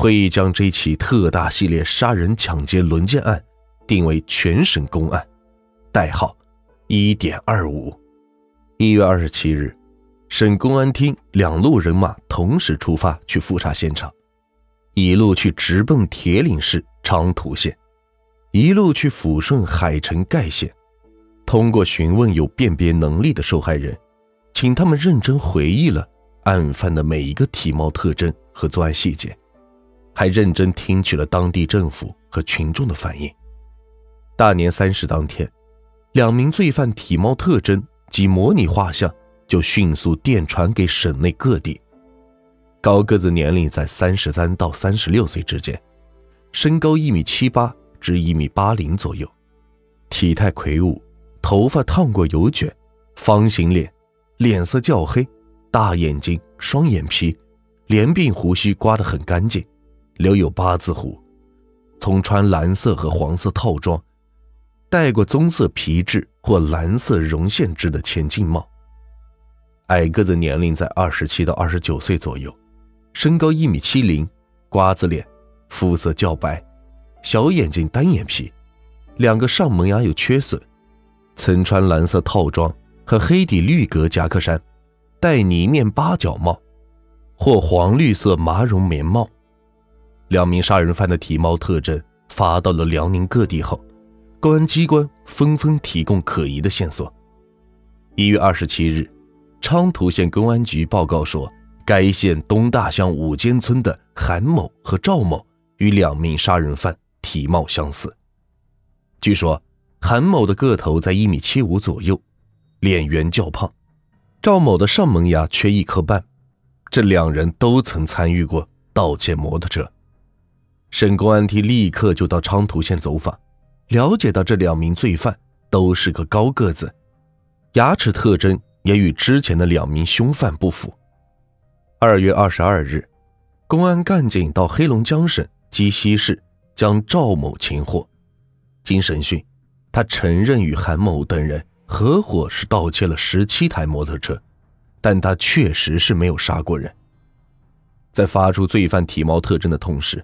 会议将这起特大系列杀人、抢劫、轮奸案定为全省公案，代号一点二五。一月二十七日，省公安厅两路人马同时出发去复查现场，一路去直奔铁岭市昌图县，一路去抚顺海城盖县。通过询问有辨别能力的受害人，请他们认真回忆了案犯的每一个体貌特征和作案细节，还认真听取了当地政府和群众的反应。大年三十当天，两名罪犯体貌特征。及模拟画像就迅速电传给省内各地。高个子年龄在三十三到三十六岁之间，身高一米七八至一米八零左右，体态魁梧，头发烫过油卷，方形脸，脸色较黑，大眼睛，双眼皮，连鬓胡须刮得很干净，留有八字胡，从穿蓝色和黄色套装。戴过棕色皮质或蓝色绒线织的前进帽。矮个子年龄在二十七到二十九岁左右，身高一米七零，瓜子脸，肤色较白，小眼睛单眼皮，两个上门牙有缺损，曾穿蓝色套装和黑底绿格夹克衫，戴呢面八角帽，或黄绿色麻绒棉帽。两名杀人犯的体貌特征发到了辽宁各地后。公安机关纷纷提供可疑的线索。一月二十七日，昌图县公安局报告说，该县东大乡五间村的韩某和赵某与两名杀人犯体貌相似。据说，韩某的个头在一米七五左右，脸圆较胖；赵某的上门牙缺一颗半。这两人都曾参与过盗窃摩托车。省公安厅立刻就到昌图县走访。了解到这两名罪犯都是个高个子，牙齿特征也与之前的两名凶犯不符。二月二十二日，公安干警到黑龙江省鸡西市将赵某擒获。经审讯，他承认与韩某等人合伙是盗窃了十七台摩托车，但他确实是没有杀过人。在发出罪犯体貌特征的同时。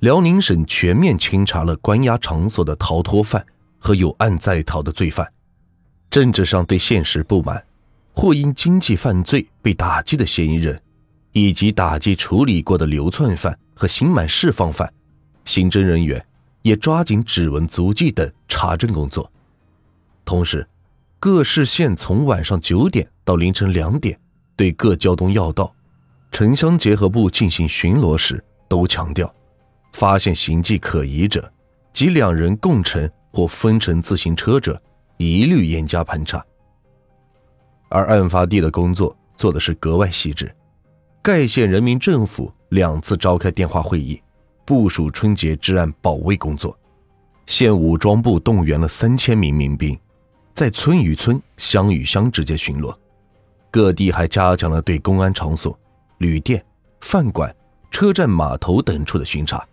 辽宁省全面清查了关押场所的逃脱犯和有案在逃的罪犯，政治上对现实不满或因经济犯罪被打击的嫌疑人，以及打击处理过的流窜犯和刑满释放犯，刑侦人员也抓紧指纹、足迹等查证工作。同时，各市县从晚上九点到凌晨两点，对各交通要道、城乡结合部进行巡逻时，都强调。发现形迹可疑者及两人共乘或分乘自行车者，一律严加盘查。而案发地的工作做的是格外细致。盖县人民政府两次召开电话会议，部署春节治安保卫工作。县武装部动员了三千名民兵，在村与村、乡与乡之间巡逻。各地还加强了对公安场所、旅店、饭馆、车站、码头等处的巡查。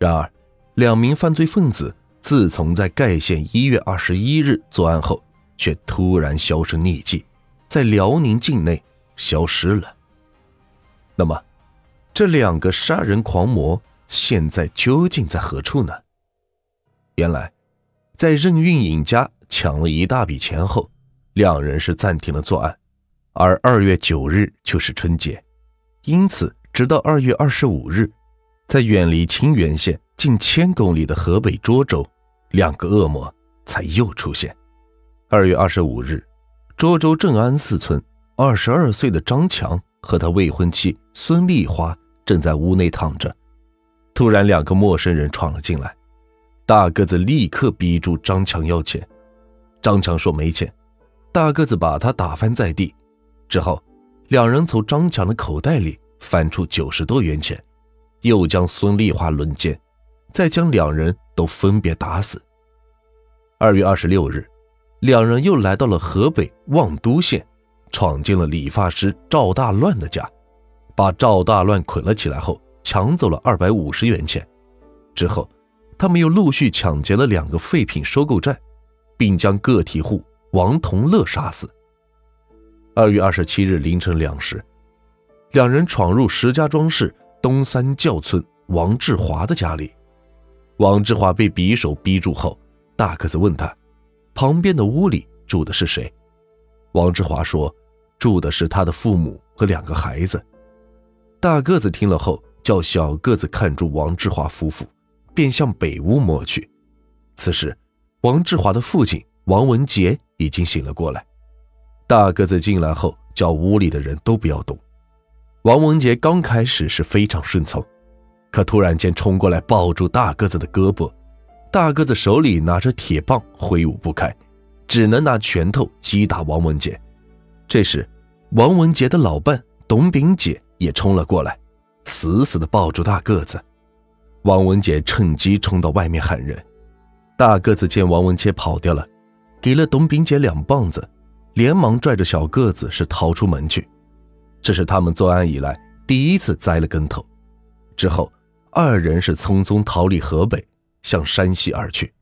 然而，两名犯罪分子自从在盖县一月二十一日作案后，却突然销声匿迹，在辽宁境内消失了。那么，这两个杀人狂魔现在究竟在何处呢？原来，在任运颖家抢了一大笔钱后，两人是暂停了作案，而二月九日就是春节，因此直到二月二十五日。在远离清源县近千公里的河北涿州，两个恶魔才又出现。二月二十五日，涿州正安寺村二十二岁的张强和他未婚妻孙丽华正在屋内躺着，突然两个陌生人闯了进来，大个子立刻逼住张强要钱，张强说没钱，大个子把他打翻在地，之后两人从张强的口袋里翻出九十多元钱。又将孙丽华轮奸，再将两人都分别打死。二月二十六日，两人又来到了河北望都县，闯进了理发师赵大乱的家，把赵大乱捆了起来后，抢走了二百五十元钱。之后，他们又陆续抢劫了两个废品收购站，并将个体户王同乐杀死。二月二十七日凌晨两时，两人闯入石家庄市。东三教村王志华的家里。王志华被匕首逼住后，大个子问他：“旁边的屋里住的是谁？”王志华说：“住的是他的父母和两个孩子。”大个子听了后，叫小个子看住王志华夫妇，便向北屋摸去。此时，王志华的父亲王文杰已经醒了过来。大个子进来后，叫屋里的人都不要动。王文杰刚开始是非常顺从，可突然间冲过来抱住大个子的胳膊，大个子手里拿着铁棒挥舞不开。只能拿拳头击打王文杰。这时，王文杰的老伴董炳姐也冲了过来，死死地抱住大个子。王文杰趁机冲到外面喊人。大个子见王文杰跑掉了，给了董炳姐两棒子，连忙拽着小个子是逃出门去。这是他们作案以来第一次栽了跟头。之后，二人是匆匆逃离河北，向山西而去。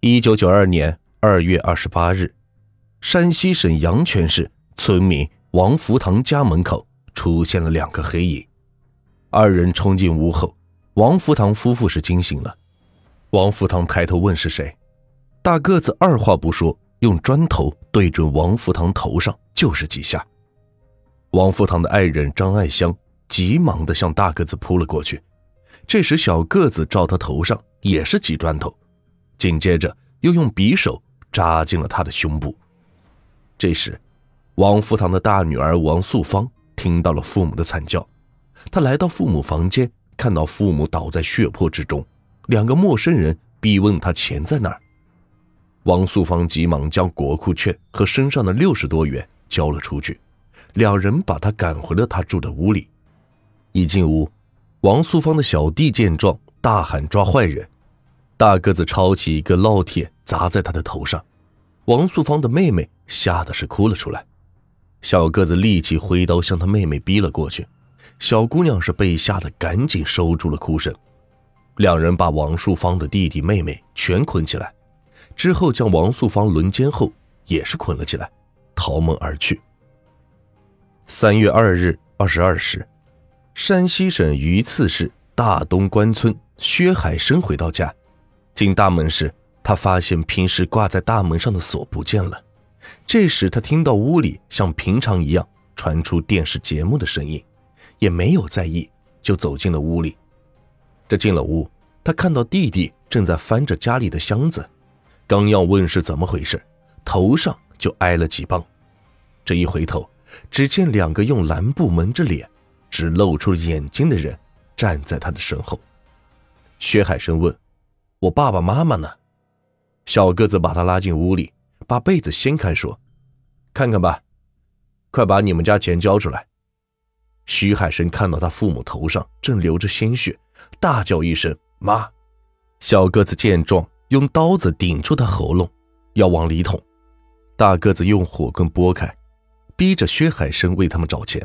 一九九二年。二月二十八日，山西省阳泉市村民王福堂家门口出现了两个黑影，二人冲进屋后，王福堂夫妇是惊醒了。王福堂抬头问是谁，大个子二话不说，用砖头对准王福堂头上就是几下。王福堂的爱人张爱香急忙的向大个子扑了过去，这时小个子照他头上也是几砖头，紧接着又用匕首。扎进了他的胸部。这时，王福堂的大女儿王素芳听到了父母的惨叫，她来到父母房间，看到父母倒在血泊之中，两个陌生人逼问她钱在哪儿。王素芳急忙将国库券和身上的六十多元交了出去，两人把他赶回了他住的屋里。一进屋，王素芳的小弟见状，大喊抓坏人。大个子抄起一个烙铁砸在他的头上，王素芳的妹妹吓得是哭了出来。小个子立即挥刀向他妹妹逼了过去，小姑娘是被吓得赶紧收住了哭声。两人把王素芳的弟弟妹妹全捆起来，之后将王素芳轮奸后也是捆了起来，逃门而去。三月二日二十二时，山西省榆次市大东关村薛海生回到家。进大门时，他发现平时挂在大门上的锁不见了。这时，他听到屋里像平常一样传出电视节目的声音，也没有在意，就走进了屋里。这进了屋，他看到弟弟正在翻着家里的箱子，刚要问是怎么回事，头上就挨了几棒。这一回头，只见两个用蓝布蒙着脸、只露出眼睛的人站在他的身后。薛海生问。我爸爸妈妈呢？小个子把他拉进屋里，把被子掀开，说：“看看吧，快把你们家钱交出来。”徐海生看到他父母头上正流着鲜血，大叫一声“妈”。小个子见状，用刀子顶住他喉咙，要往里捅。大个子用火棍拨开，逼着薛海生为他们找钱。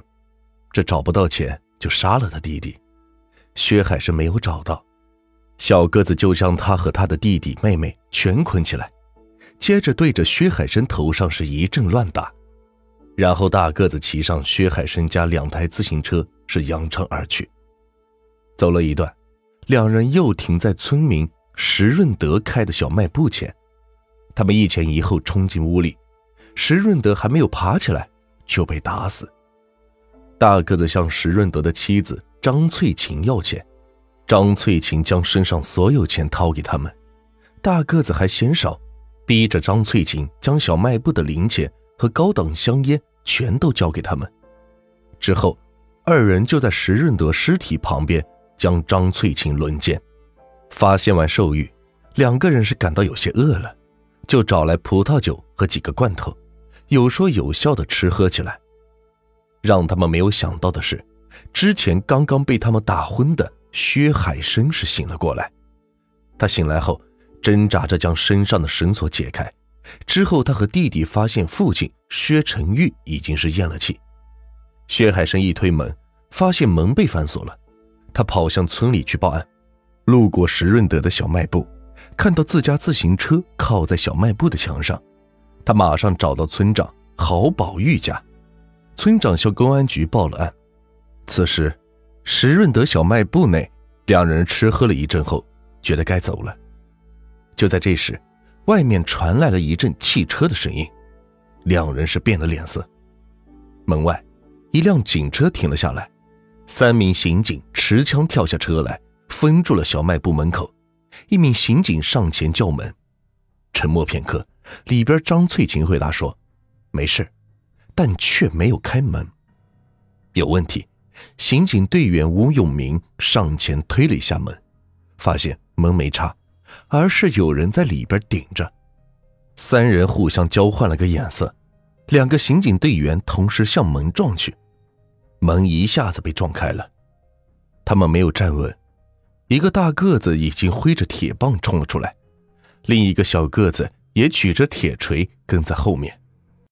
这找不到钱，就杀了他弟弟。薛海生没有找到。小个子就将他和他的弟弟妹妹全捆起来，接着对着薛海生头上是一阵乱打，然后大个子骑上薛海生家两台自行车是扬长而去。走了一段，两人又停在村民石润德开的小卖部前，他们一前一后冲进屋里，石润德还没有爬起来就被打死。大个子向石润德的妻子张翠琴要钱。张翠琴将身上所有钱掏给他们，大个子还嫌少，逼着张翠琴将小卖部的零钱和高档香烟全都交给他们。之后，二人就在石润德尸体旁边将张翠琴轮奸。发现完兽欲，两个人是感到有些饿了，就找来葡萄酒和几个罐头，有说有笑的吃喝起来。让他们没有想到的是，之前刚刚被他们打昏的。薛海生是醒了过来，他醒来后挣扎着将身上的绳索解开，之后他和弟弟发现父亲薛成玉已经是咽了气。薛海生一推门，发现门被反锁了，他跑向村里去报案。路过石润德的小卖部，看到自家自行车靠在小卖部的墙上，他马上找到村长郝宝玉家，村长向公安局报了案。此时。石润德小卖部内两人吃喝了一阵后，觉得该走了。就在这时，外面传来了一阵汽车的声音，两人是变了脸色。门外，一辆警车停了下来，三名刑警持枪跳下车来，封住了小卖部门口。一名刑警上前叫门，沉默片刻，里边张翠琴回答说：“没事。”但却没有开门。有问题，刑警队员吴永明上前推了一下门，发现门没插，而是有人在里边顶着。三人互相交换了个眼色，两个刑警队员同时向门撞去，门一下子被撞开了。他们没有站稳，一个大个子已经挥着铁棒冲了出来，另一个小个子也举着铁锤跟在后面。